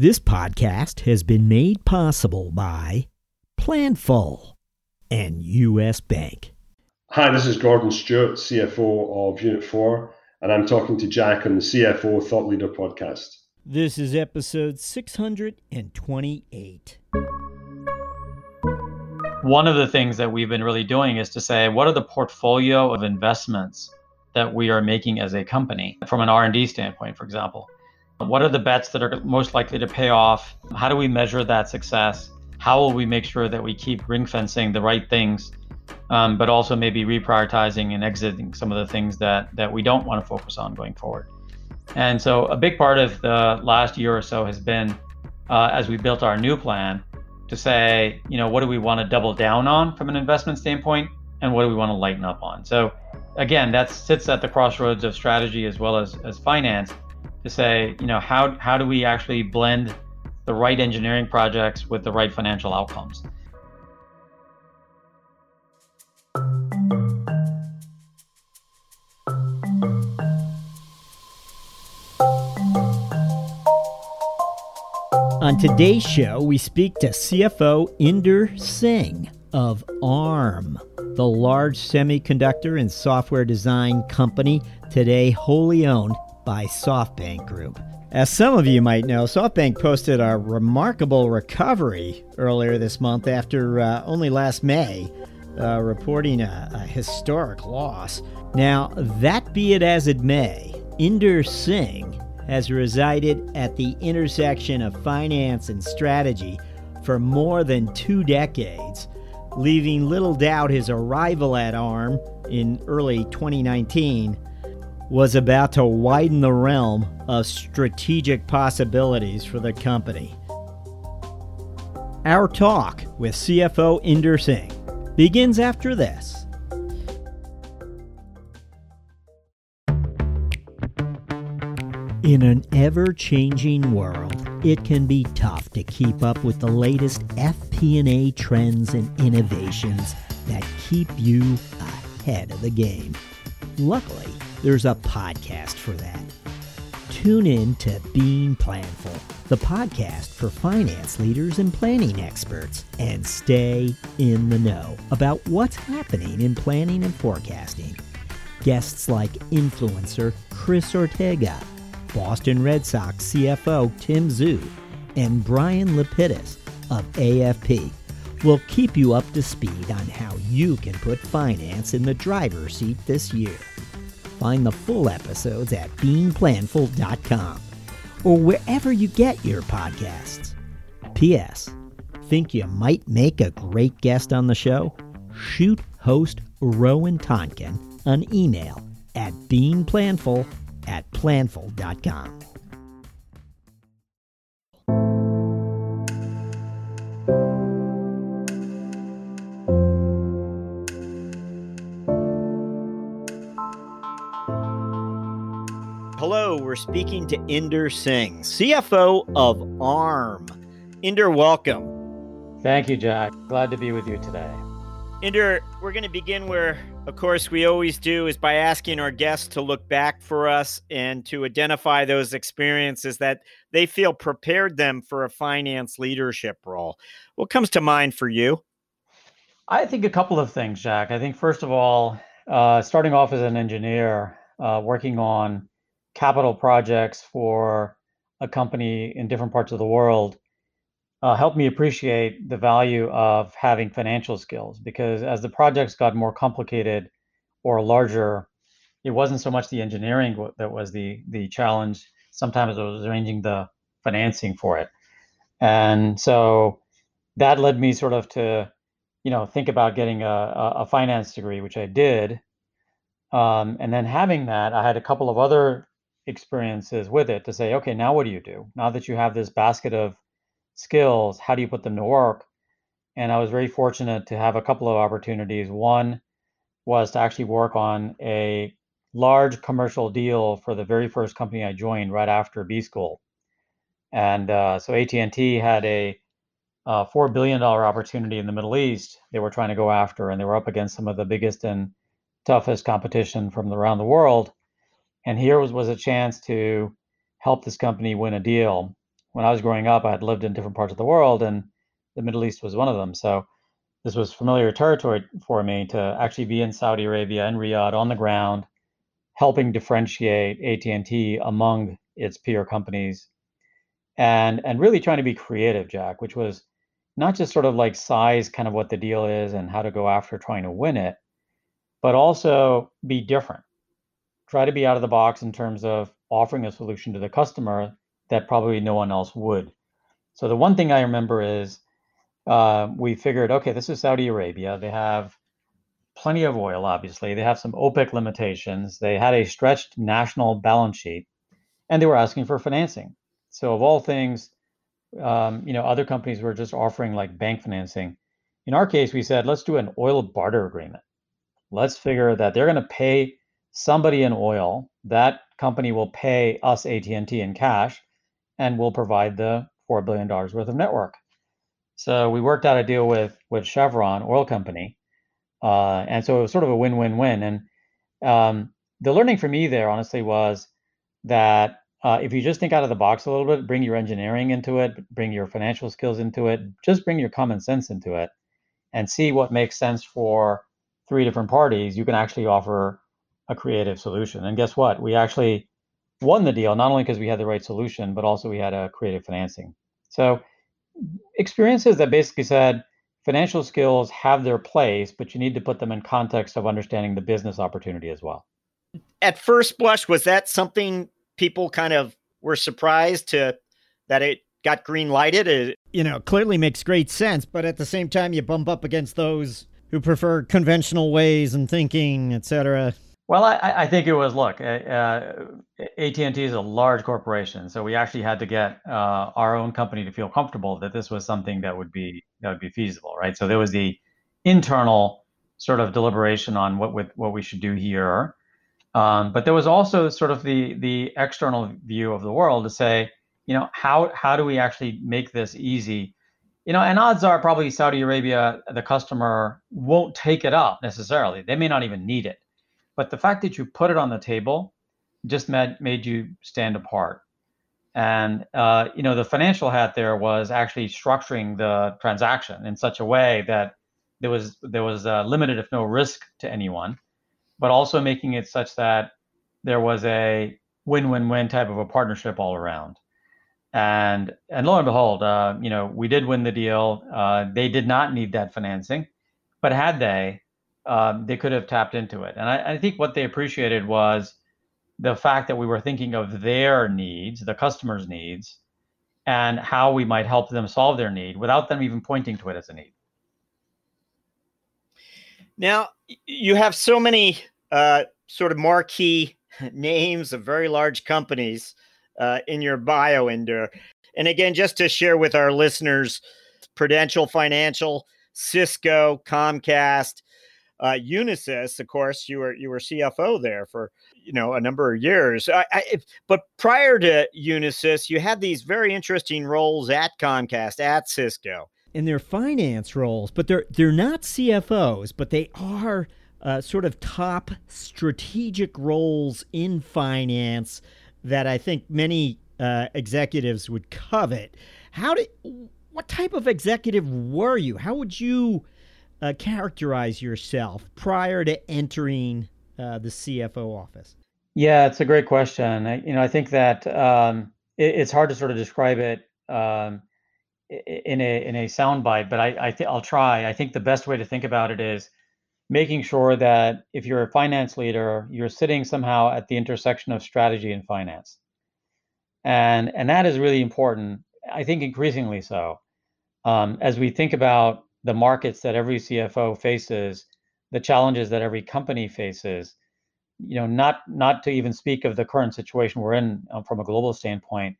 This podcast has been made possible by Planful and US Bank. Hi, this is Gordon Stewart, CFO of Unit 4, and I'm talking to Jack on the CFO Thought Leader podcast. This is episode 628. One of the things that we've been really doing is to say what are the portfolio of investments that we are making as a company from an R&D standpoint, for example. What are the bets that are most likely to pay off? How do we measure that success? How will we make sure that we keep ring fencing the right things, um, but also maybe reprioritizing and exiting some of the things that that we don't want to focus on going forward? And so a big part of the last year or so has been uh, as we built our new plan to say, you know, what do we want to double down on from an investment standpoint, and what do we want to lighten up on? So again, that sits at the crossroads of strategy as well as as finance to say, you know, how how do we actually blend the right engineering projects with the right financial outcomes? On today's show, we speak to CFO Inder Singh of ARM, the large semiconductor and software design company today wholly owned by SoftBank Group. As some of you might know, SoftBank posted a remarkable recovery earlier this month after uh, only last May uh, reporting a, a historic loss. Now, that be it as it may, Inder Singh has resided at the intersection of finance and strategy for more than two decades, leaving little doubt his arrival at ARM in early 2019 was about to widen the realm of strategic possibilities for the company. Our talk with CFO Inder Singh begins after this. In an ever changing world, it can be tough to keep up with the latest FP&A trends and innovations that keep you ahead of the game. Luckily, there's a podcast for that. Tune in to Being Planful, the podcast for finance leaders and planning experts, and stay in the know about what's happening in planning and forecasting. Guests like influencer Chris Ortega, Boston Red Sox CFO Tim Zue, and Brian Lapidus of AFP will keep you up to speed on how you can put finance in the driver's seat this year. Find the full episodes at beingplanful.com or wherever you get your podcasts. P.S. Think you might make a great guest on the show? Shoot host Rowan Tonkin an email at beingplanful at planful.com. speaking to Inder Singh, CFO of ARM. Inder, welcome. Thank you, Jack. Glad to be with you today. Inder, we're going to begin where, of course, we always do is by asking our guests to look back for us and to identify those experiences that they feel prepared them for a finance leadership role. What comes to mind for you? I think a couple of things, Jack. I think, first of all, uh, starting off as an engineer, uh, working on capital projects for a company in different parts of the world uh, helped me appreciate the value of having financial skills because as the projects got more complicated or larger, it wasn't so much the engineering that was the the challenge. Sometimes it was arranging the financing for it, and so that led me sort of to, you know, think about getting a, a finance degree, which I did. Um, and then having that, I had a couple of other experiences with it to say, okay, now what do you do? Now that you have this basket of skills, how do you put them to work? And I was very fortunate to have a couple of opportunities. One was to actually work on a large commercial deal for the very first company I joined right after B school. And uh, so AT&T had a uh, $4 billion opportunity in the Middle East they were trying to go after, and they were up against some of the biggest and toughest competition from around the world. And here was, was a chance to help this company win a deal. when I was growing up, I had lived in different parts of the world, and the Middle East was one of them. So this was familiar territory for me to actually be in Saudi Arabia and Riyadh on the ground, helping differentiate AT&T among its peer companies, and and really trying to be creative, Jack, which was not just sort of like size kind of what the deal is and how to go after trying to win it, but also be different. Try to be out of the box in terms of offering a solution to the customer that probably no one else would. So the one thing I remember is uh, we figured, okay, this is Saudi Arabia. They have plenty of oil, obviously. They have some OPEC limitations. They had a stretched national balance sheet, and they were asking for financing. So of all things, um, you know, other companies were just offering like bank financing. In our case, we said, let's do an oil barter agreement. Let's figure that they're going to pay somebody in oil. That company will pay us AT&T in cash, and we'll provide the four billion dollars worth of network. So we worked out a deal with with Chevron Oil Company, uh, and so it was sort of a win-win-win. And um, the learning for me there, honestly, was that uh, if you just think out of the box a little bit, bring your engineering into it, bring your financial skills into it, just bring your common sense into it, and see what makes sense for three different parties, you can actually offer a creative solution. And guess what? We actually won the deal not only because we had the right solution, but also we had a creative financing. So experiences that basically said financial skills have their place, but you need to put them in context of understanding the business opportunity as well. At first blush, was that something people kind of were surprised to that it got green lighted? Uh, you know, clearly makes great sense, but at the same time, you bump up against those who prefer conventional ways and thinking, etc. Well, I, I think it was look, uh, uh AT&T is a large corporation, so we actually had to get uh, our own company to feel comfortable that this was something that would be that would be feasible, right? So there was the internal sort of deliberation on what with what we should do here, um, but there was also sort of the the external view of the world to say, you know, how how do we actually make this easy? You know, and odds are probably Saudi Arabia, the customer won't take it up necessarily. They may not even need it but the fact that you put it on the table just made, made you stand apart. And uh, you know, the financial hat there was actually structuring the transaction in such a way that there was there was uh, limited, if no risk, to anyone, but also making it such that there was a win-win-win type of a partnership all around. And and lo and behold, uh, you know, we did win the deal. Uh, they did not need that financing, but had they, um, they could have tapped into it. And I, I, think what they appreciated was the fact that we were thinking of their needs, the customer's needs, and how we might help them solve their need without them even pointing to it as a need. Now, you have so many uh, sort of marquee names of very large companies uh, in your bio, Inder. And again, just to share with our listeners, Prudential Financial, Cisco, Comcast, uh, Unisys, of course, you were you were CFO there for you know a number of years. I, I, but prior to Unisys, you had these very interesting roles at Comcast, at Cisco. In their finance roles, but they're they're not CFOs, but they are uh, sort of top strategic roles in finance that I think many uh, executives would covet. How did what type of executive were you? How would you uh, characterize yourself prior to entering uh, the CFO office? Yeah, it's a great question. I, you know, I think that um, it, it's hard to sort of describe it um, in a in a soundbite, but I, I th- I'll try. I think the best way to think about it is making sure that if you're a finance leader, you're sitting somehow at the intersection of strategy and finance, and and that is really important. I think increasingly so um, as we think about the markets that every CFO faces, the challenges that every company faces. You know, not not to even speak of the current situation we're in um, from a global standpoint,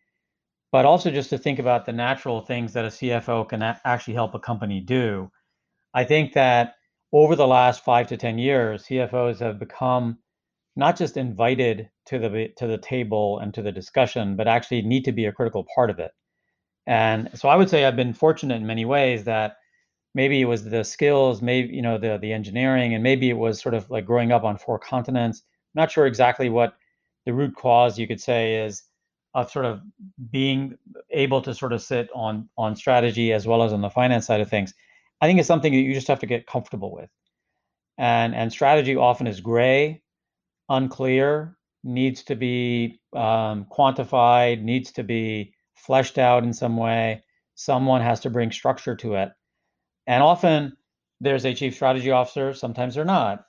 but also just to think about the natural things that a CFO can a- actually help a company do. I think that over the last five to ten years, CFOs have become not just invited to the to the table and to the discussion, but actually need to be a critical part of it. And so I would say I've been fortunate in many ways that maybe it was the skills, maybe you know the the engineering, and maybe it was sort of like growing up on four continents. I'm not sure exactly what the root cause you could say is, of sort of being able to sort of sit on on strategy as well as on the finance side of things, I think it's something that you just have to get comfortable with. And and strategy often is gray, unclear, needs to be um, quantified, needs to be fleshed out in some way. Someone has to bring structure to it, and often there's a chief strategy officer. Sometimes they're not.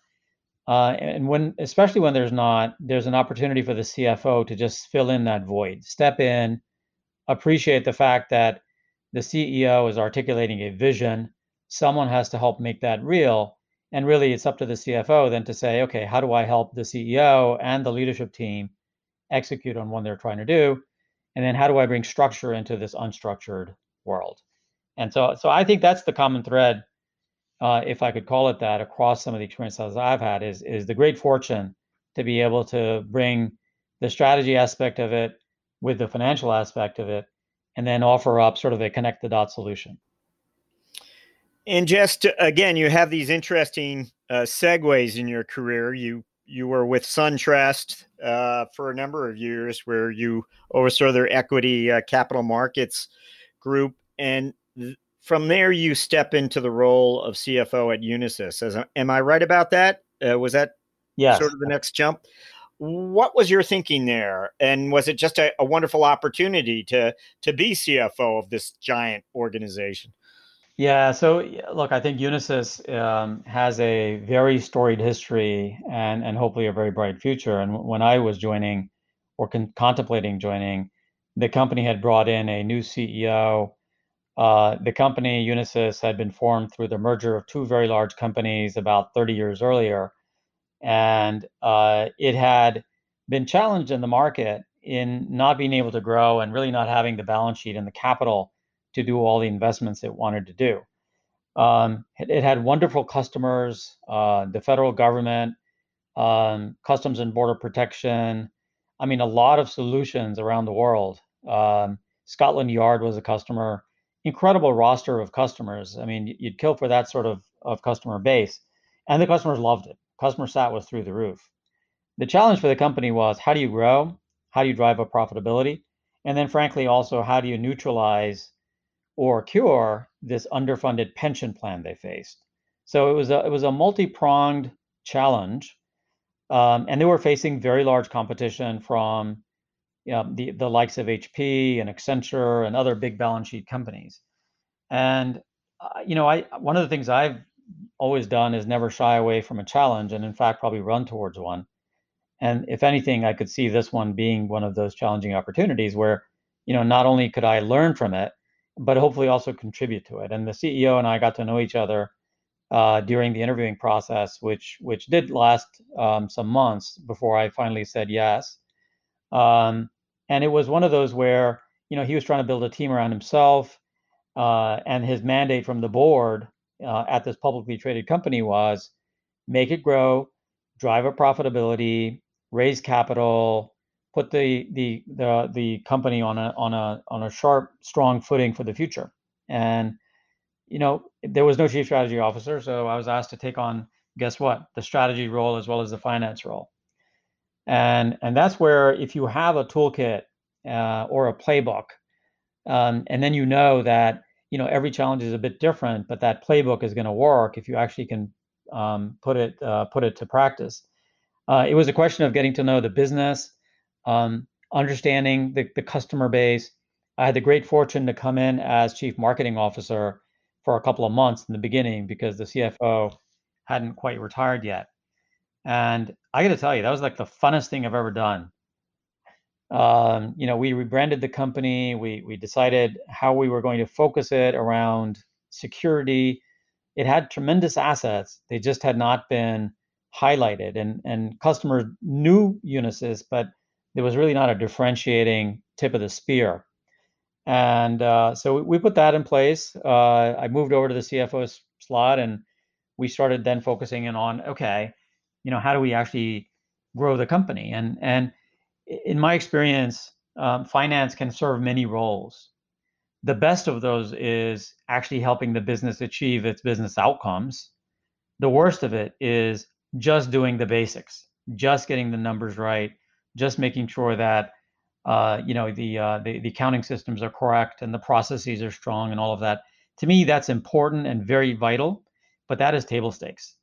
Uh, and when, especially when there's not, there's an opportunity for the CFO to just fill in that void, step in, appreciate the fact that the CEO is articulating a vision. Someone has to help make that real. And really, it's up to the CFO then to say, okay, how do I help the CEO and the leadership team execute on what they're trying to do? And then how do I bring structure into this unstructured world? And so, so I think that's the common thread uh, if I could call it that, across some of the experiences I've had, is is the great fortune to be able to bring the strategy aspect of it with the financial aspect of it, and then offer up sort of a connect the dot solution. And just again, you have these interesting uh, segues in your career. You you were with SunTrust uh, for a number of years, where you oversaw their equity uh, capital markets group, and from there you step into the role of CFO at Unisys. As, am I right about that? Uh, was that yes. sort of the next jump? What was your thinking there, and was it just a, a wonderful opportunity to to be CFO of this giant organization? Yeah, so look, I think Unisys um, has a very storied history and and hopefully a very bright future. And when I was joining or con- contemplating joining, the company had brought in a new CEO uh, the company Unisys had been formed through the merger of two very large companies about 30 years earlier, and uh, it had been challenged in the market in not being able to grow and really not having the balance sheet and the capital to do all the investments it wanted to do. Um, it, it, had wonderful customers, uh, the federal government, um, Customs and Border Protection. I mean, a lot of solutions around the world. Um, Scotland Yard was a customer incredible roster of customers. I mean, you'd kill for that sort of, of customer base. And the customers loved it. Customer sat was through the roof. The challenge for the company was how do you grow? How do you drive up profitability? And then, frankly, also, how do you neutralize or cure this underfunded pension plan they faced? So it was a, it was a multi pronged challenge. Um, and they were facing very large competition from you know, the, the likes of HP and Accenture and other big balance sheet companies. And, uh, you know, I one of the things I've always done is never shy away from a challenge and in fact probably run towards one. And if anything, I could see this one being one of those challenging opportunities where, you know, not only could I learn from it, but hopefully also contribute to it. And the CEO and I got to know each other uh, during the interviewing process, which which did last um, some months before I finally said yes. Um, and it was one of those where you know he was trying to build a team around himself, uh, and his mandate from the board uh, at this publicly traded company was make it grow, drive up profitability, raise capital, put the the the the company on a on a on a sharp, strong footing for the future. And you know there was no chief strategy officer, so I was asked to take on guess what the strategy role as well as the finance role and and that's where if you have a toolkit uh, or a playbook um, and then you know that you know every challenge is a bit different but that playbook is going to work if you actually can um, put it uh, put it to practice. Uh, it was a question of getting to know the business um, understanding the, the customer base. I had the great fortune to come in as chief marketing officer for a couple of months in the beginning because the cfo hadn't quite retired yet and I got to tell you, that was like the funnest thing I've ever done. Um, you know, we rebranded the company. We we decided how we were going to focus it around security. It had tremendous assets. They just had not been highlighted, and and customers knew Unisys, but there was really not a differentiating tip of the spear. And uh, so we put that in place. Uh, I moved over to the CFO slot, and we started then focusing in on okay you know how do we actually grow the company and and in my experience um, finance can serve many roles the best of those is actually helping the business achieve its business outcomes the worst of it is just doing the basics just getting the numbers right just making sure that uh, you know the, uh, the the accounting systems are correct and the processes are strong and all of that. To me, that's important and very vital, but that is table stakes.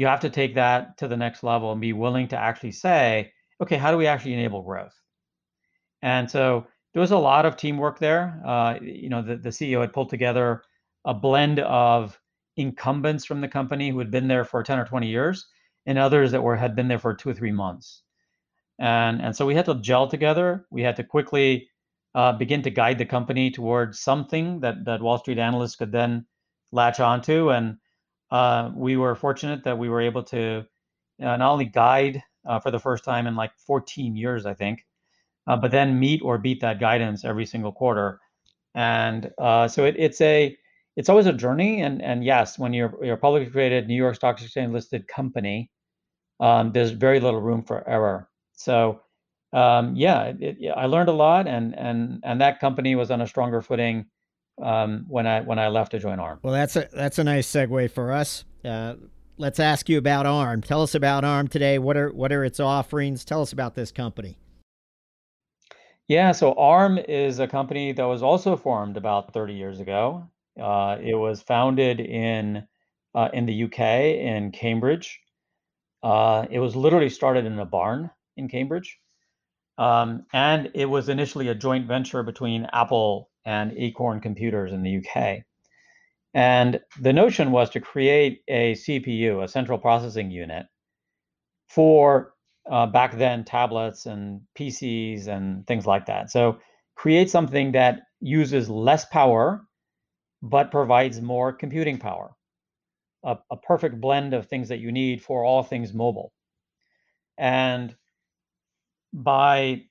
You have to take that to the next level and be willing to actually say, okay, how do we actually enable growth? And so there was a lot of teamwork there. Uh, you know, the, the CEO had pulled together a blend of incumbents from the company who had been there for 10 or 20 years and others that were had been there for two or three months. And, and so we had to gel together. We had to quickly uh, begin to guide the company towards something that, that Wall Street analysts could then latch onto. And uh, we were fortunate that we were able to uh, not only guide uh, for the first time in like 14 years, I think, uh, but then meet or beat that guidance every single quarter. And uh, so it, it's a it's always a journey. And and yes, when you're you're a publicly traded New York Stock Exchange listed company, um, there's very little room for error. So um, yeah, it, it, I learned a lot, and and and that company was on a stronger footing um, when I when I left to join ARM. Well, that's a that's a nice segue for us. Uh, let's ask you about ARM. Tell us about ARM today. What are what are its offerings? Tell us about this company. Yeah, so ARM is a company that was also formed about 30 years ago. Uh, it was founded in uh, in the UK in Cambridge. Uh, it was literally started in a barn in Cambridge, um, and it was initially a joint venture between Apple and Acorn Computers in the UK. And the notion was to create a CPU, a central processing unit, for uh, back then tablets and PCs and things like that. So create something that uses less power but provides more computing power. A, a, perfect blend of things that you need for all things mobile. And by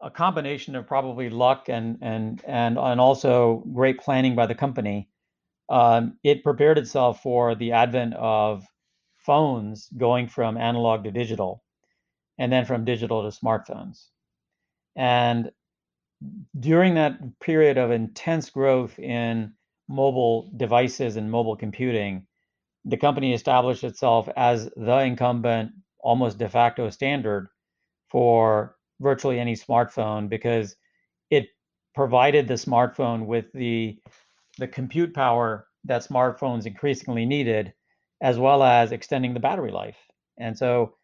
a combination of probably luck and and and and also great planning by the company, um, it prepared itself for the advent of phones going from analog to digital and then from digital to smartphones. And during that period of intense growth in mobile devices and mobile computing, the company established itself as the incumbent, almost de facto standard for virtually any smartphone because it provided the smartphone with the the compute power that smartphones increasingly needed, as well as extending the battery life. And so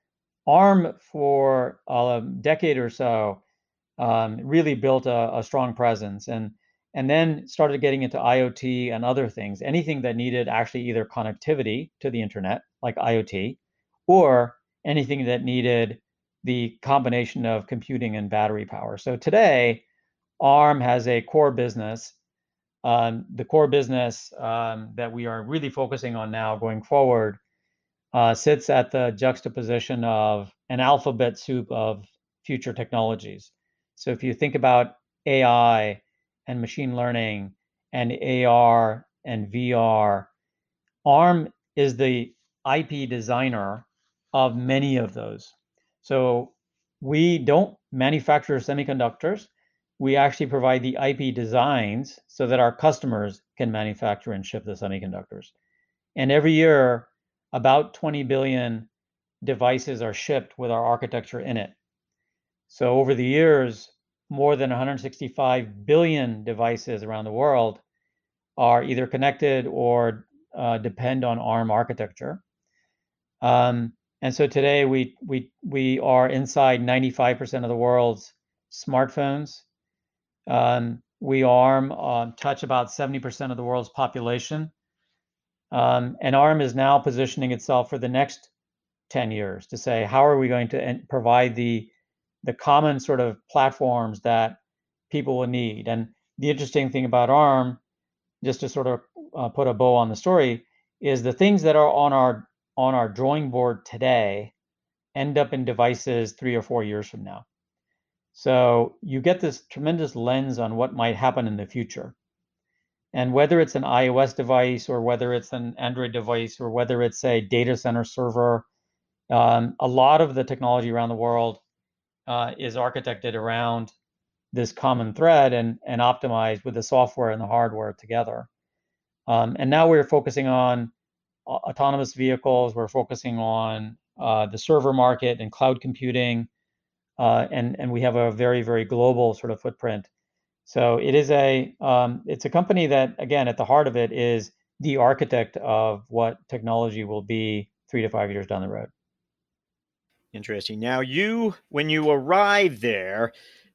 ARM for a decade or so um, really built a, a, strong presence and and then started getting into IoT and other things, anything that needed actually either connectivity to the internet, like IoT, or anything that needed the combination of computing and battery power. So today, ARM has a core business. Um, the core business um, that we are really focusing on now going forward uh, sits at the juxtaposition of an alphabet soup of future technologies. So if you think about AI and machine learning and AR and VR, ARM is the IP designer of many of those. So we don't manufacture semiconductors. We actually provide the IP designs so that our customers can manufacture and ship the semiconductors. And every year, about 20 billion devices are shipped with our architecture in it. So over the years, more than 165 billion devices around the world are either connected or uh, depend on ARM architecture. Um, and so today we we we are inside 95% of the world's smartphones. Um, we ARM uh, touch about 70% of the world's population. Um, and ARM is now positioning itself for the next 10 years to say, how are we going to provide the, the common sort of platforms that people will need? And the interesting thing about ARM, just to sort of uh, put a bow on the story, is the things that are on our on our drawing board today end up in devices three or four years from now. So you get this tremendous lens on what might happen in the future. And whether it's an iOS device or whether it's an Android device or whether it's a data center server, um, a lot of the technology around the world uh, is architected around this common thread and, and optimized with the software and the hardware together. Um, and now we're focusing on autonomous vehicles. We're focusing on uh, the server market and cloud computing. uh, and and we have a very very global sort of footprint. So it is a um, it's a company that again at the heart of it is the architect of what technology will be three to five years down the road. Interesting. Now, you when you arrive there,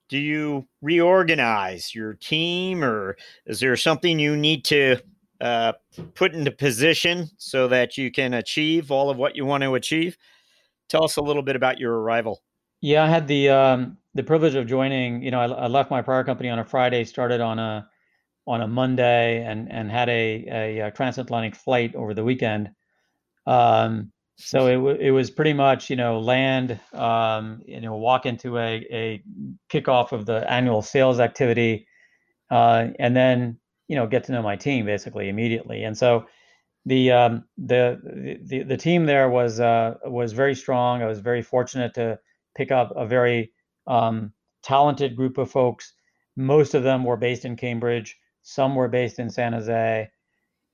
do you reorganize your team, or is there something you need to uh, put into position so that you can achieve all of what you want to achieve? Tell us a little bit about your arrival. Yeah, I had the um, the privilege of joining. You know, I, I, left my prior company on a Friday, started on a on a Monday, and and had a, a, a transatlantic flight over the weekend. Um, so it w- it was pretty much you know land, um, you know, walk into a a kickoff of the annual sales activity, uh, and then you know get to know my team basically immediately. And so the um, the, the the team there was uh, was very strong. I was very fortunate to pick up a very um, talented group of folks. Most of them were based in Cambridge. Some were based in San Jose,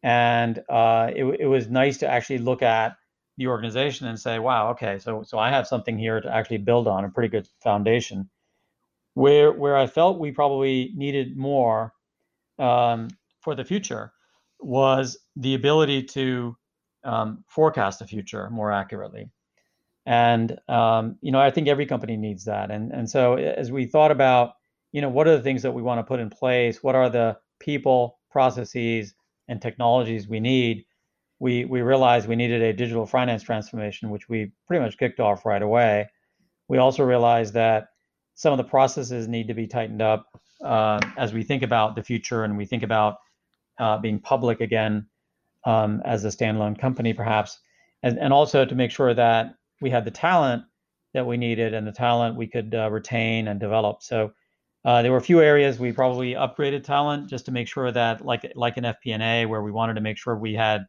and uh, it, it was nice to actually look at the organization and say, "Wow, okay, so so I have something here to actually build on a pretty good foundation." Where where I felt we probably needed more um, for the future was the ability to um, forecast the future more accurately. And um, you know, I think every company needs that. And and so as we thought about, you know, what are the things that we want to put in place? What are the people, processes, and technologies we need? We we realized we needed a digital finance transformation, which we pretty much kicked off right away. We also realized that some of the processes need to be tightened up uh, as we think about the future and we think about uh, being public again um, as a standalone company, perhaps, and, and also to make sure that we had the talent that we needed and the talent we could uh, retain and develop. So uh, there were a few areas we probably upgraded talent just to make sure that, like like an FP&A, where we wanted to make sure we had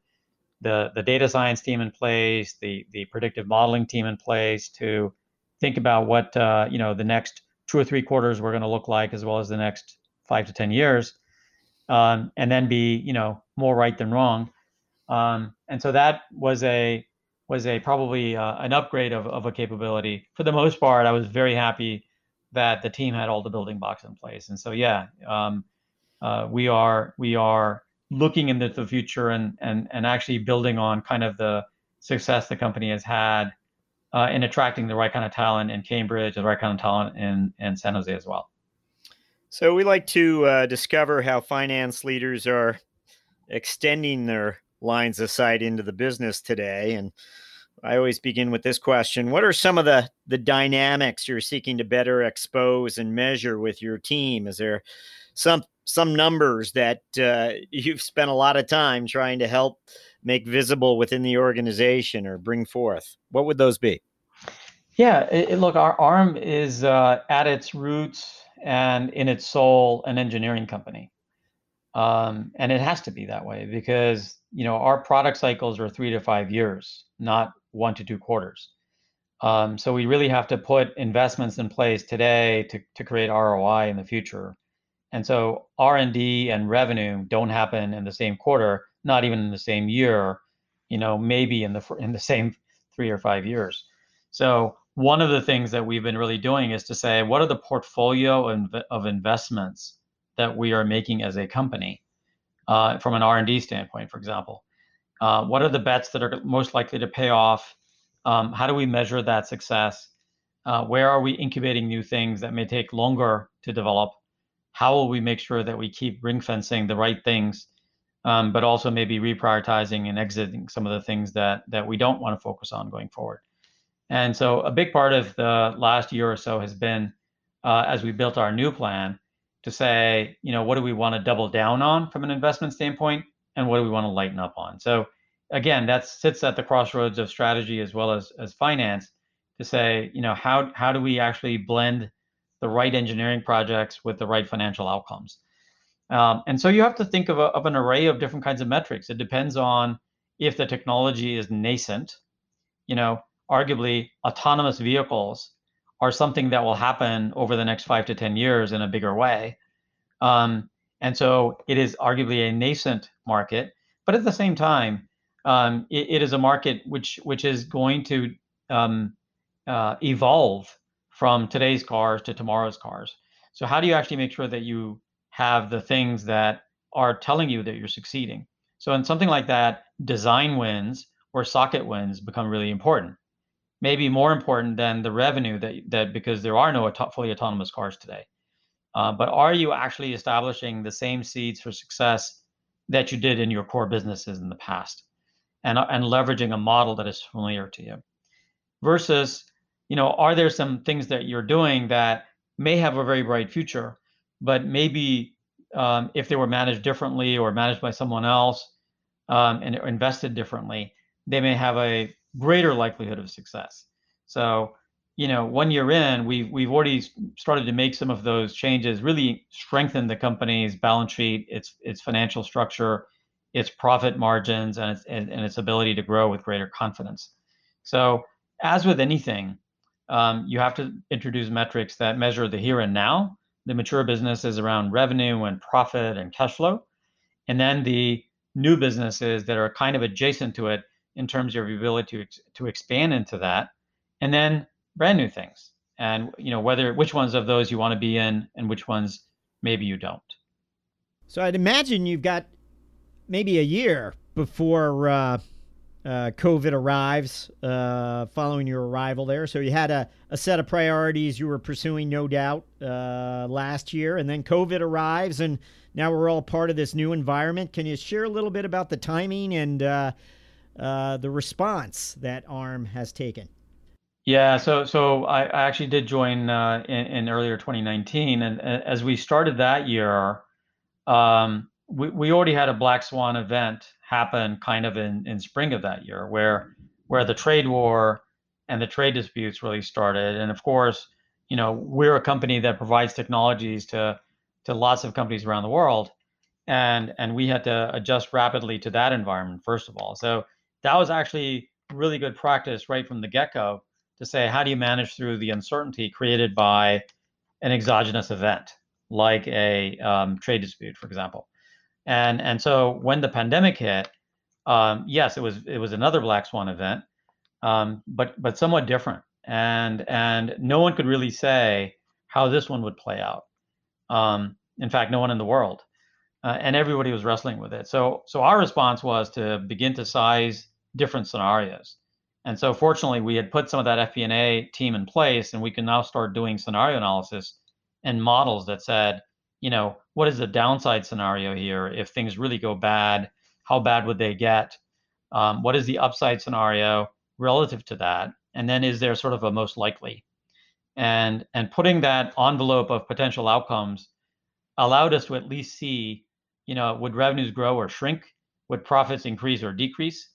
the the data science team in place, the the predictive modeling team in place to think about what uh, you know the next two or three quarters were going to look like, as well as the next five to ten years, um, and then be you know more right than wrong. Um, and so that was a was a probably uh, an upgrade of, of a capability. For the most part, I was very happy that the team had all the building blocks in place. And so yeah, um, uh, we are we are looking into the future and and and actually building on kind of the success the company has had uh, in attracting the right kind of talent in Cambridge, the right kind of talent in in San Jose as well. So we like to uh, discover how finance leaders are extending their lines of sight into the business today. And I always begin with this question: What are some of the the dynamics you're seeking to better expose and measure with your team? Is there some some numbers that uh, you've spent a lot of time trying to help make visible within the organization or bring forth? What would those be? Yeah, it, look, our ARM is uh, at its roots and in its soul an engineering company. Um, and it has to be that way because you know our product cycles are three to five years, not one to two quarters. Um, so we really have to put investments in place today to, to create ROI in the future. And so R&D and revenue don't happen in the same quarter, not even in the same year, you know, maybe in the in the same three or five years. So one of the things that we've been really doing is to say what are the portfolio of investments that we are making as a company uh, from an R&D standpoint, for example. Uh, what are the bets that are most likely to pay off? Um, how do we measure that success? Uh, where are we incubating new things that may take longer to develop? How will we make sure that we keep ring fencing the right things, um, but also maybe reprioritizing and exiting some of the things that that we don't want to focus on going forward? And so a big part of the last year or so has been uh, as we built our new plan to say, you know, what do we want to double down on from an investment standpoint, and what do we want to lighten up on? So again, that sits at the crossroads of strategy as well as as finance to say, you know, how how do we actually blend the right engineering projects with the right financial outcomes? Um, and so you have to think of, a, of an array of different kinds of metrics. It depends on if the technology is nascent. You know, arguably autonomous vehicles are something that will happen over the next five to 10 years in a bigger way. Um, and so it is arguably a nascent market, but at the same time, um, it, it is a market which which is going to um, uh, evolve from today's cars to tomorrow's cars. So how do you actually make sure that you have the things that are telling you that you're succeeding? So in something like that, design wins or socket wins become really important. Maybe more important than the revenue that that because there are no auto- fully autonomous cars today. Uh, but are you actually establishing the same seeds for success that you did in your core businesses in the past, and and leveraging a model that is familiar to you, versus you know are there some things that you're doing that may have a very bright future, but maybe um, if they were managed differently or managed by someone else um, and invested differently, they may have a greater likelihood of success. So, you know, one year in, we've we've already started to make some of those changes, really strengthen the company's balance sheet, its its financial structure, its profit margins, and its and, and its ability to grow with greater confidence. So, as with anything, um, you have to introduce metrics that measure the here and now. The mature business is around revenue and profit and cash flow, and then the new businesses that are kind of adjacent to it in terms of your ability to, to expand into that. And then brand new things. And you know whether which ones of those you want to be in and which ones maybe you don't. So i'd imagine you've got maybe a year before uh, uh, covid arrives uh, following your arrival there. So you had a, a, set of priorities you were pursuing no doubt uh, last year. And then covid arrives and now we're all part of this new environment. Can you share a little bit about the timing and uh, uh, the response that ARM has taken? Yeah, so so I, I actually did join in, in, earlier 2019, and, and, as we started that year, um, we we already had a black swan event happen kind of in in spring of that year, where where the trade war and the trade disputes really started, and of course, you know, we're a company that provides technologies to to lots of companies around the world, and and we had to adjust rapidly to that environment first of all. So that was actually really good practice right from the get-go to say how do you manage through the uncertainty created by an exogenous event like a um, trade dispute for example and and so when the pandemic hit um, yes it was it was another black swan event um, but but somewhat different. And and no one could really say how this one would play out. Um, in fact no one in the world uh, and everybody was wrestling with it. So so our response was to begin to size different scenarios. And so fortunately, we had put some of that FP&A team in place, and we can now start doing scenario analysis and models that said, you know, what is the downside scenario here if things really go bad? How bad would they get? Um, what is the upside scenario relative to that? And then is there sort of a most likely? And and putting that envelope of potential outcomes allowed us to at least see, you know, would revenues grow or shrink? Would profits increase or decrease?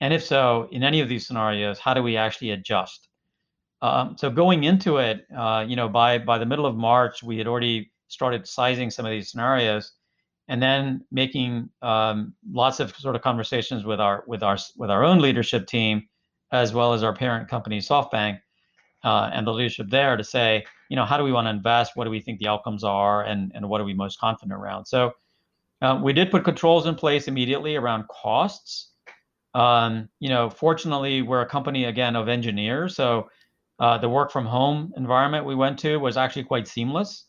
And if so, in any of these scenarios, how do we actually adjust? Um, so going into it, uh, you know, by by the middle of March, we had already started sizing some of these scenarios, and then making um, lots of sort of conversations with our with our with our own leadership team, as well as our parent company SoftBank, uh, and the leadership there to say, you know, how do we want to invest? What do we think the outcomes are, and and what are we most confident around? So uh, we did put controls in place immediately around costs. Um, you know, fortunately, we're a company again of engineers, so uh, the work from home environment we went to was actually quite seamless.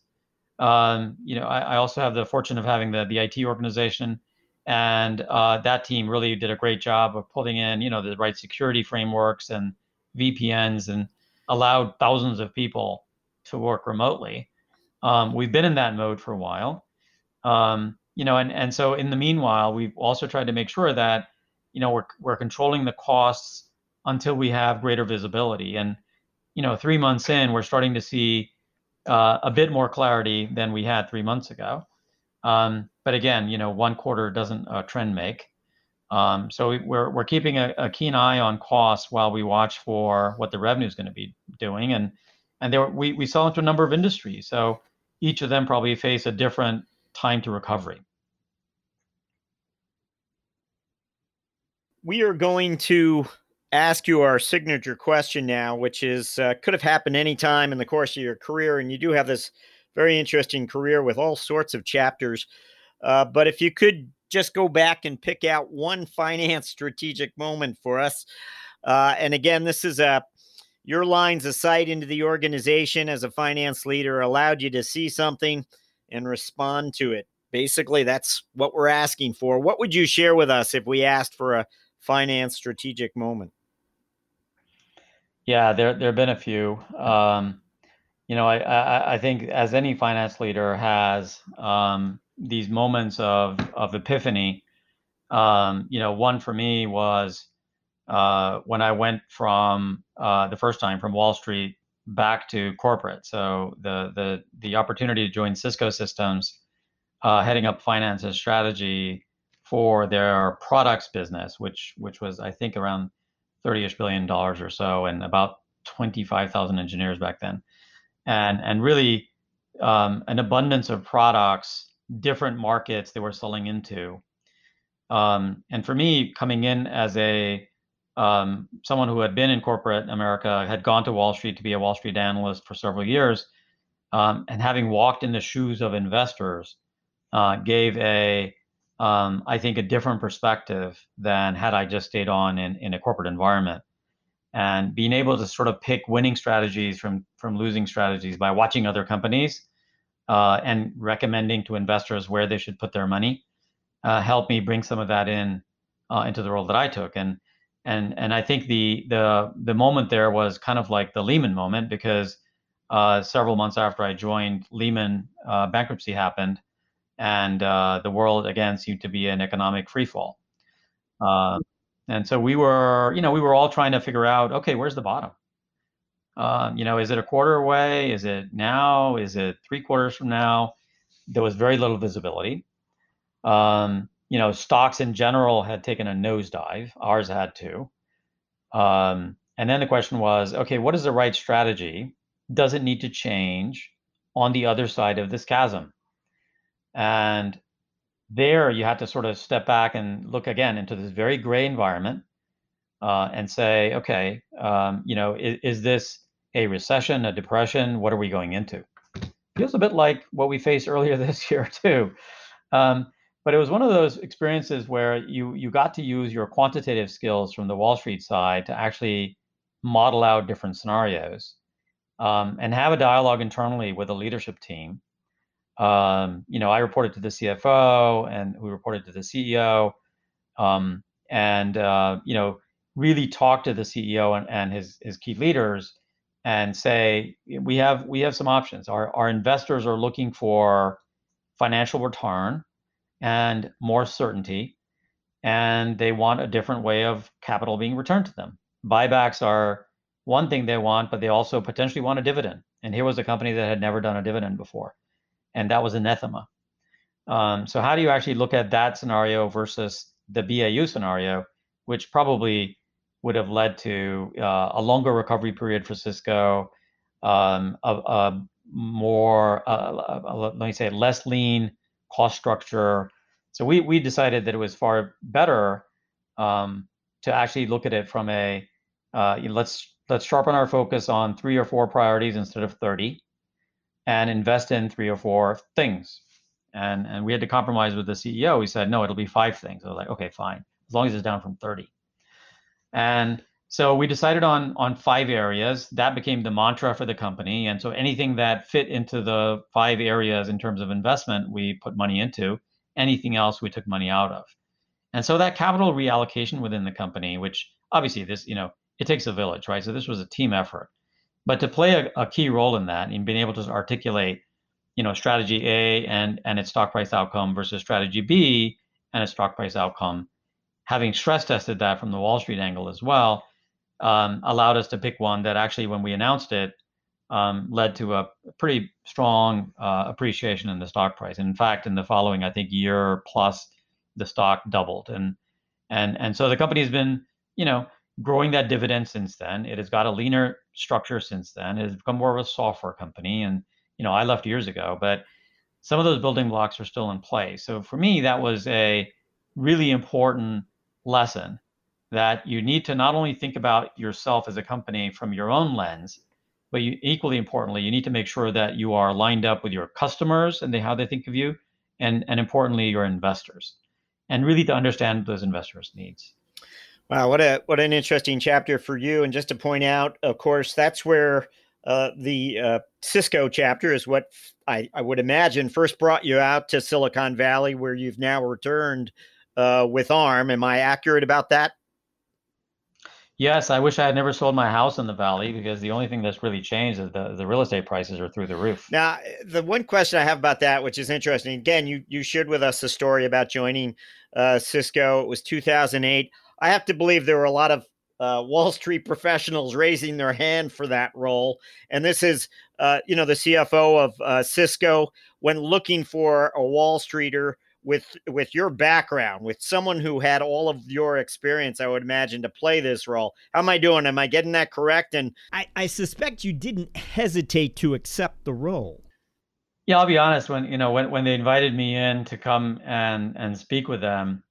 Um, you know, I, I, also have the fortune of having the the IT organization, and uh, that team really did a great job of putting in, you know, the right security frameworks and VPNs, and allowed thousands of people to work remotely. Um, we've been in that mode for a while, um, you know, and and so in the meanwhile, we've also tried to make sure that you know we're we're controlling the costs until we have greater visibility. And you know, three months in, we're starting to see uh, a bit more clarity than we had three months ago. Um, but again, you know, one quarter doesn't a trend make. Um, so we, we're we're keeping a, a, keen eye on costs while we watch for what the revenue is going to be doing. And and there we we sell into a number of industries, so each of them probably face a different time to recovery. we are going to ask you our signature question now, which is uh, could have happened any time in the course of your career, and you do have this very interesting career with all sorts of chapters. Uh, but if you could just go back and pick out one finance strategic moment for us, uh, and again, this is a your lines of sight into the organization as a finance leader allowed you to see something and respond to it. Basically, that's what we're asking for. What would you share with us if we asked for a finance strategic moment? Yeah, there there have been a few. Um, you know, I, I, I think as any finance leader has um, these moments of of epiphany. Um, you know, one for me was uh, when I went from uh, the first time from Wall Street back to corporate. So the the the opportunity to join Cisco Systems, uh, heading up finance and strategy for their products business, which which was I think around 30ish billion dollars or so, and about 25,000 engineers back then, and and really um, an abundance of products, different markets they were selling into. Um, and for me, coming in as a um, someone who had been in corporate America, had gone to Wall Street to be a Wall Street analyst for several years, um, and having walked in the shoes of investors, uh, gave a, um, I think, a different perspective than had I just stayed on in, in a corporate environment. And being able to sort of pick winning strategies from from losing strategies by watching other companies uh, and recommending to investors where they should put their money uh, helped me bring some of that in uh, into the role that I took. And and and I think the the the moment there was kind of like the Lehman moment because uh, several months after I joined, Lehman uh, bankruptcy happened, and uh, the world again seemed to be in economic freefall. Uh, and so we were, you know, we were all trying to figure out, okay, where's the bottom? Um, you know, is it a quarter away? Is it now? Is it three quarters from now? There was very little visibility. Um, you know, stocks in general had taken a nosedive. Ours had too. Um, and then the question was, okay, what is the right strategy? Does it need to change on the other side of this chasm? And there you had to sort of step back and look again into this very gray environment uh, and say, okay, um, you know, is, is, this a recession, a depression? What are we going into? Feels a bit like what we faced earlier this year too. Um, but it was one of those experiences where you you got to use your quantitative skills from the Wall Street side to actually model out different scenarios um, and have a dialogue internally with the leadership team. Um, you know, I reported to the CFO and we reported to the CEO, um, and uh, you know, really talk to the CEO and, and his his key leaders and say we have we have some options. Our our investors are looking for financial return and more certainty, and they want a different way of capital being returned to them. Buybacks are one thing they want, but they also potentially want a dividend. And here was a company that had never done a dividend before, and that was anathema. Um, so, how do you actually look at that scenario versus the BAU scenario, which probably would have led to uh, a longer recovery period for Cisco, um, a, a, more, uh, let me say, less lean cost structure, so we we decided that it was far better um, to actually look at it from a uh, you know, let's let's sharpen our focus on three or four priorities instead of 30 and invest in three or four things. And and we had to compromise with the ceo he said no it'll be five things. I was like okay fine as long as it's down from 30 and so we decided on on five areas. That became the mantra for the company. And so anything that fit into the five areas in terms of investment we put money into. Anything else we took money out of. And so that capital reallocation within the company, which obviously this, you know, it takes a village, right? So this was a team effort. But to play a, a key role in that in being able to articulate, you know, strategy A and and its stock price outcome versus strategy B and its stock price outcome, having stress tested that from the Wall Street angle as well, um, allowed us to pick one that actually, when we announced it, um, led to a pretty strong uh, appreciation in the stock price. And in fact, in the following, I think year plus, the stock doubled. And and and so the company has been, you know, growing that dividend since then. It has got a leaner structure since then. It has become more of a software company. And you know, I left years ago, but some of those building blocks are still in place. So for me, that was a really important lesson that you need to not only think about yourself as a company from your own lens but you, equally importantly, you need to make sure that you are lined up with your customers and they, how they think of you, and, and importantly, your investors, and really to understand those investors' needs. Wow, what a what an interesting chapter for you. And just to point out, of course, that's where uh, the uh, Cisco chapter is what I, I, would imagine first brought you out to Silicon Valley, where you've now returned uh, with ARM. Am I accurate about that? Yes, I wish I had never sold my house in the valley because the only thing that's really changed is the, the real estate prices are through the roof. Now, the one question I have about that, which is interesting, again, you you shared with us the story about joining uh, Cisco. It was 2008. I have to believe there were a lot of uh, Wall Street professionals raising their hand for that role. And this is, uh, you know, the CFO of uh, Cisco when looking for a Wall Streeter with with your background, with someone who had all of your experience, I would imagine to play this role. How am I doing? Am I getting that correct? And I, I suspect you didn't hesitate to accept the role. Yeah, I'll be honest. When you know when when they invited me in to come and and speak with them,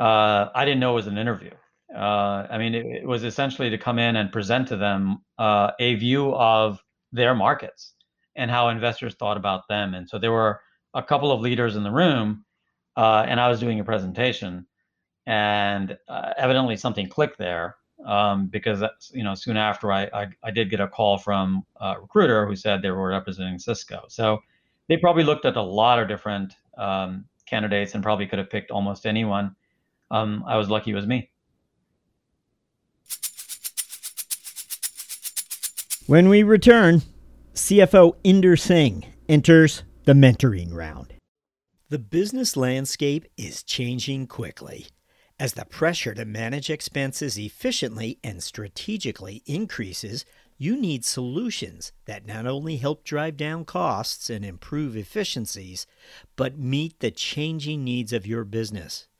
uh, I didn't know it was an interview. Uh, I mean, it, it, was essentially to come in and present to them uh, a view of their markets and how investors thought about them. And so there were a couple of leaders in the room uh, and I was doing a presentation, and uh, evidently something clicked there um, because you know soon after I, I, I did get a call from a recruiter who said they were representing Cisco. So they probably looked at a lot of different um, candidates and probably could have picked almost anyone. Um, I was lucky it was me. When we return, CFO Inder Singh enters the mentoring round. The business landscape is changing quickly. As the pressure to manage expenses efficiently and strategically increases, you need solutions that not only help drive down costs and improve efficiencies, but meet the changing needs of your business.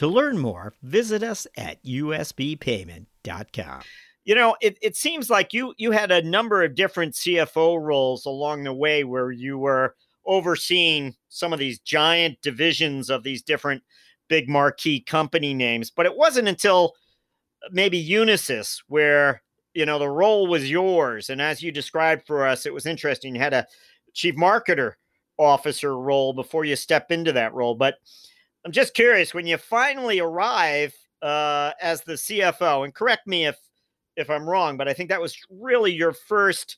To learn more, visit us at usbpayment.com. You know, it, it seems like you you had a number of different CFO roles along the way where you were overseeing some of these giant divisions of these different big marquee company names. But it wasn't until maybe Unisys where you know the role was yours. And as you described for us, it was interesting. You had a chief marketer officer role before you step into that role. But I'm just curious when you finally arrive uh, as the CFO, and correct me if if I'm wrong, but I think that was really your first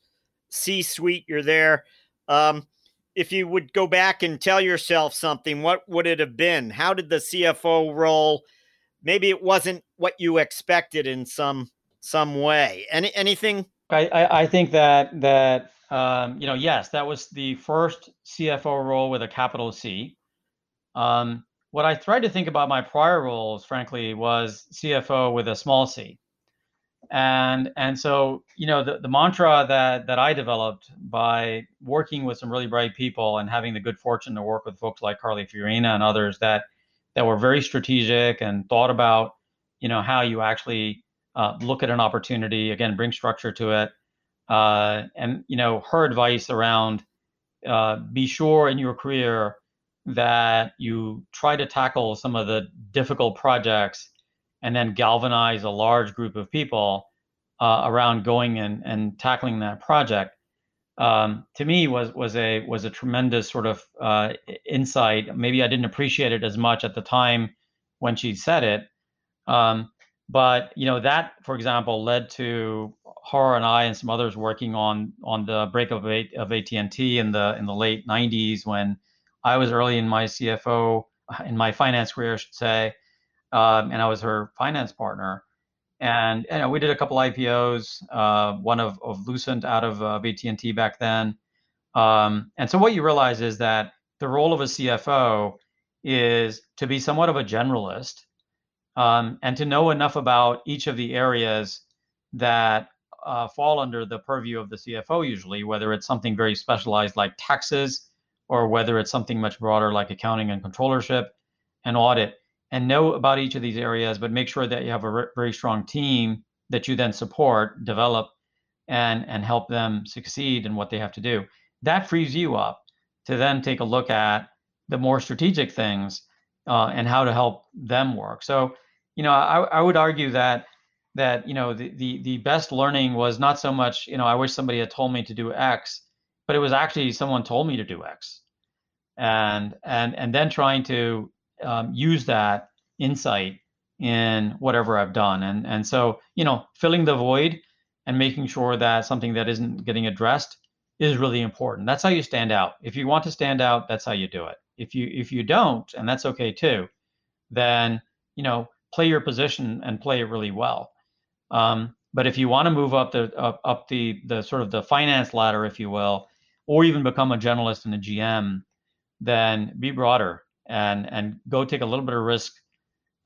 C-suite. You're there. Um, if you would go back and tell yourself something, what would it have been? How did the CFO role? Maybe it wasn't what you expected in some some way. Any anything? I I, I think that that um, you know yes, that was the first CFO role with a capital C. Um, what I tried to think about my prior roles, frankly, was CFO with a small c. And and so you know the, the mantra that that I developed by working with some really bright people and having the good fortune to work with folks like Carly Fiorina and others that that were very strategic and thought about you know how you actually uh, look at an opportunity again bring structure to it uh, and you know her advice around uh, be sure in your career that you try to tackle some of the difficult projects and then galvanize a large group of people uh, around going and, and tackling that project um, to me was was a was a tremendous sort of uh, insight. Maybe I didn't appreciate it as much at the time when she said it, um, but you know that, for example, led to her and I and some others working on on the breakup of, of AT and T in the in the late '90s when I was early in my CFO in my finance career, I should say, um, and I was her finance partner. And you know, we did a couple IPOs, uh, one of, of Lucent out of uh, AT&T back then. Um, and so what you realize is that the role of a CFO is to be somewhat of a generalist um, and to know enough about each of the areas that uh, fall under the purview of the CFO usually, whether it's something very specialized like taxes or whether it's something much broader like accounting and controllership and audit and know about each of these areas but make sure that you have a very strong team that you then support, develop, and and help them succeed in what they have to do. That frees you up to then take a look at the more strategic things uh, and how to help them work. So, you know, I, I would argue that that you know the, the the best learning was not so much you know I wish somebody had told me to do X, but it was actually someone told me to do X, and and and then trying to um, use that insight in whatever I've done, and and so you know filling the void and making sure that something that isn't getting addressed is really important. That's how you stand out. If you want to stand out, that's how you do it. If you if you don't, and that's okay too, then you know play your position and play it really well. Um, but if you want to move up the up, up the the sort of the finance ladder, if you will, or even become a generalist and a GM, then be broader and and go take a little bit of risk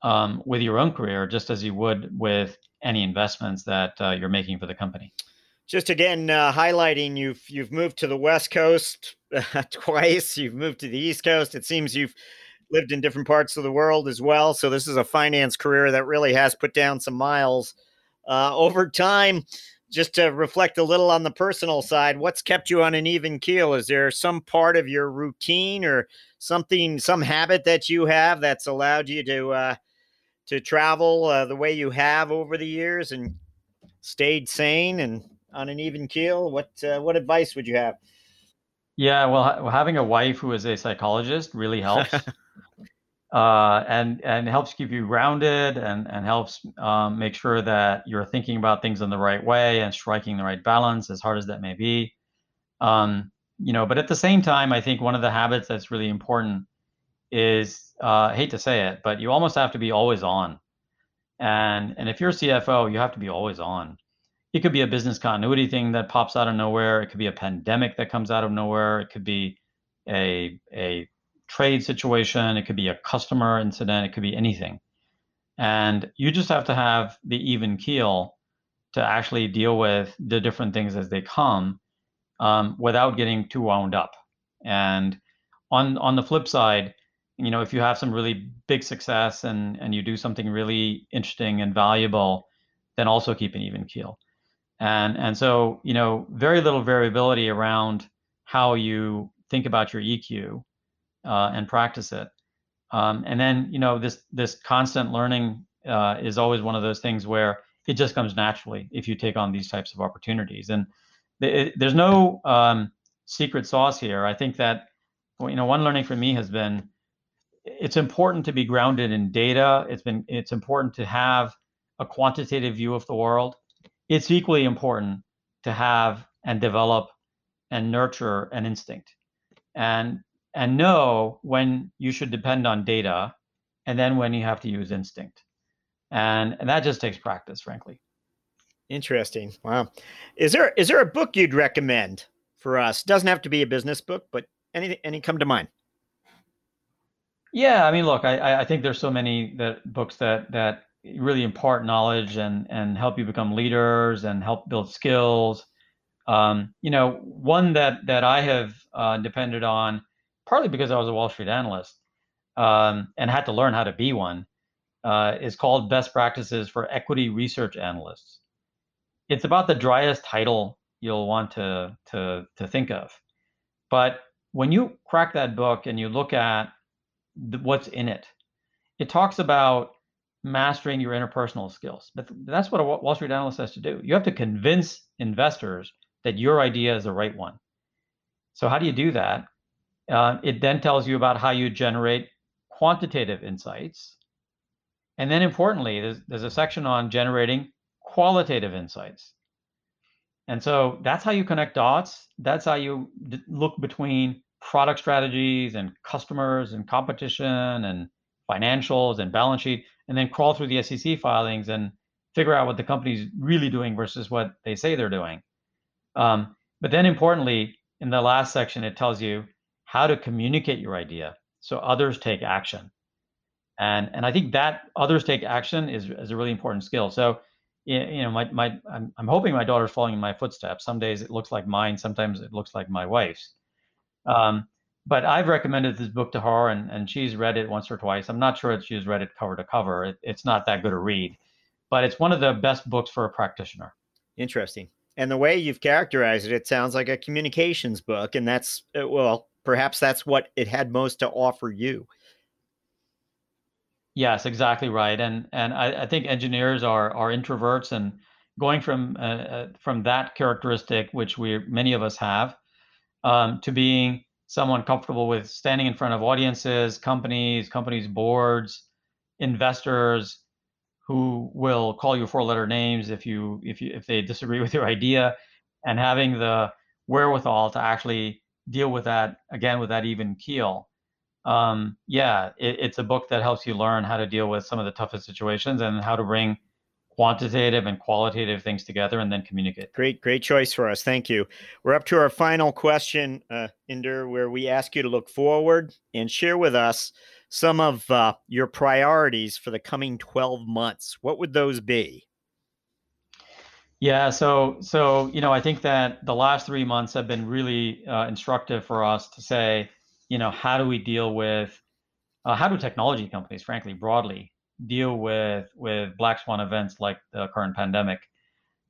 um, with your own career, just as you would with any investments that uh, you're making for the company. Just again uh, highlighting you've you've moved to the west coast uh, twice. You've moved to the east coast. It seems you've lived in different parts of the world as well. So this is a finance career that really has put down some miles uh, over time just to reflect a little on the personal side what's kept you on an even keel is there some part of your routine or something some habit that you have that's allowed you to uh, to travel uh, the way you have over the years and stayed sane and on an even keel? What uh, what advice would you have? Yeah, well, having a wife who is a psychologist really helps, uh, and and helps keep you grounded and and helps um, make sure that you're thinking about things in the right way and striking the right balance, as hard as that may be. Um, you know, but at the same time, I think one of the habits that's really important is uh, I hate to say it, but you almost have to be always on. And and if you're a CFO, you have to be always on it could be a business continuity thing that pops out of nowhere. It could be a pandemic that comes out of nowhere. It could be a a trade situation. It could be a customer incident. It could be anything. And you just have to have the even keel to actually deal with the different things as they come um, without getting too wound up. And on on the flip side, you know, if you have some really big success and and you do something really interesting and valuable, then also keep an even keel and and so you know very little variability around how you think about your EQ uh, and practice it. Um, and then you know this this constant learning uh, is always one of those things where it just comes naturally if you take on these types of opportunities. And it, there's no um, secret sauce here. I think that you know one learning for me has been it's important to be grounded in data. It's been it's important to have a quantitative view of the world it's equally important to have and develop and nurture an instinct and and know when you should depend on data and then when you have to use instinct. And and that just takes practice frankly. Interesting. Wow. Is there is there a book you'd recommend for us? Doesn't have to be a business book but any any come to mind? Yeah i mean look i i think there's so many that books that that really impart knowledge and and help you become leaders and help build skills. Um, you know, one that that I have uh, depended on partly because I was a Wall Street analyst um, and had to learn how to be one uh, is called Best Practices for Equity Research Analysts. It's about the driest title you'll want to to to think of, but when you crack that book and you look at what's in it, it talks about mastering your interpersonal skills. But that's what a Wall Street analyst has to do. You have to convince investors that your idea is the right one. So how do you do that? Uh, it then tells you about how you generate quantitative insights. And then importantly, there's, there's a section on generating qualitative insights. And so that's how you connect dots. That's how you look between product strategies and customers and competition and financials and balance sheet and then crawl through the SEC filings and figure out what the company's really doing versus what they say they're doing. Um, but then importantly, in the last section, it tells you how to communicate your idea so others take action. And and I think that others take action is, is a really important skill. So you know, my my I'm, I'm hoping my daughter's following in my footsteps. Some days it looks like mine, sometimes it looks like my wife's. Um, but I've recommended this book to her, and, and she's read it once or twice. I'm not sure if she's read it cover to cover. It, it's not that good a read, but it's one of the best books for a practitioner. Interesting. And the way you've characterized it, it sounds like a communications book, and that's uh, well, perhaps that's what it had most to offer you. Yes, exactly right. And and I, I think engineers are are introverts, and going from uh, uh, from that characteristic, which we many of us have, um, to being someone comfortable with standing in front of audiences, companies, companies boards, investors, who will call you four letter names if you if you if they disagree with your idea and having the wherewithal to actually deal with that again with that even keel um, yeah it, it's a book that helps you learn how to deal with some of the toughest situations and how to bring quantitative and qualitative things together and then communicate great great choice for us thank you we're up to our final question uh, inder where we ask you to look forward and share with us some of uh, your priorities for the coming 12 months. What would those be? Yeah, so so you know, I think that the last three months have been really uh, instructive for us to say, you know, how do we deal with, uh, how do technology companies, frankly, broadly, deal with with black swan events like the current pandemic,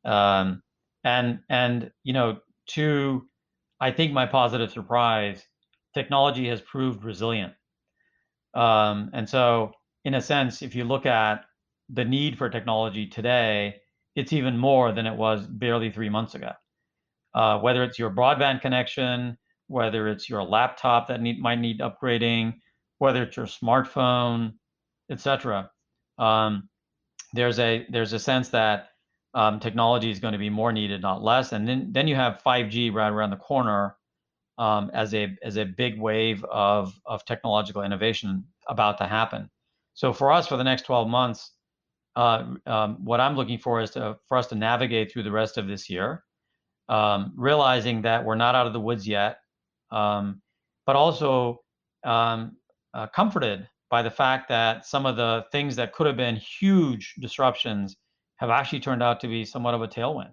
um, and and you know, to, I think my positive surprise, technology has proved resilient. Um, and so, in a sense, if you look at the need for technology today, it's even more than it was barely three months ago. Uh, whether it's your broadband connection, whether it's your laptop that need, might need upgrading, whether it's your smartphone, etc. Um, there's a there's a sense that um, technology is going to be more needed, not less. And then then you have 5G right around the corner, um, as a as a big wave of of technological innovation about to happen. So for us, for the next 12 months, um, what I'm looking for is to, for us to navigate through the rest of this year, um, realizing that we're not out of the woods yet, um, but also um, uh, comforted by the fact that some of the things that could have been huge disruptions have actually turned out to be somewhat of a tailwind.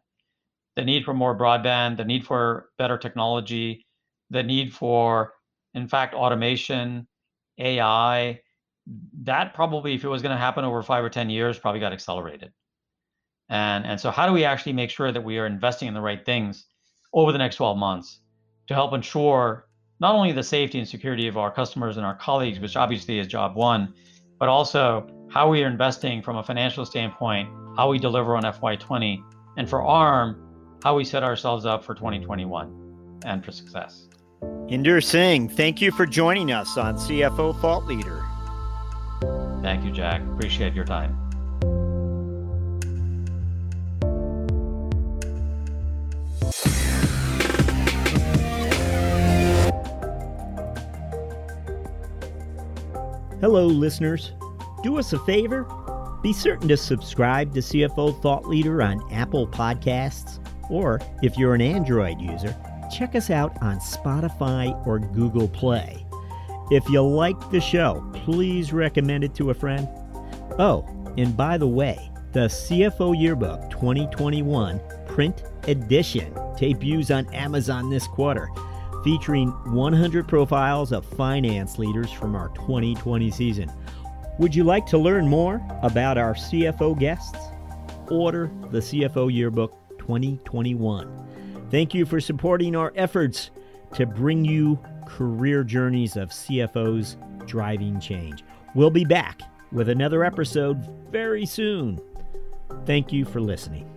The need for more broadband, the need for better technology, the need for, in fact, automation, AI, that probably, if it was going to happen over five or 10 years, probably got accelerated. And, and so, how do we actually make sure that we are investing in the right things over the next 12 months to help ensure not only the safety and security of our customers and our colleagues, which obviously is job one, but also how we are investing from a financial standpoint, how we deliver on FY20, and for ARM, how we set ourselves up for 2021 and for success. Inder Singh, thank you for joining us on CFO Thought Leader. Thank you, Jack. Appreciate your time. Hello, listeners. Do us a favor. Be certain to subscribe to CFO Thought Leader on Apple Podcasts, or if you're an Android user, check us out on Spotify or Google Play. If you like the show, please recommend it to a friend. Oh, and by the way, the CFO Yearbook 2021 print edition debuts on Amazon this quarter, featuring 100 profiles of finance leaders from our 2020 season. Would you like to learn more about our CFO guests? Order the CFO Yearbook 2021. Thank you for supporting our efforts to bring you career journeys of CFOs driving change. We'll be back with another episode very soon. Thank you for listening.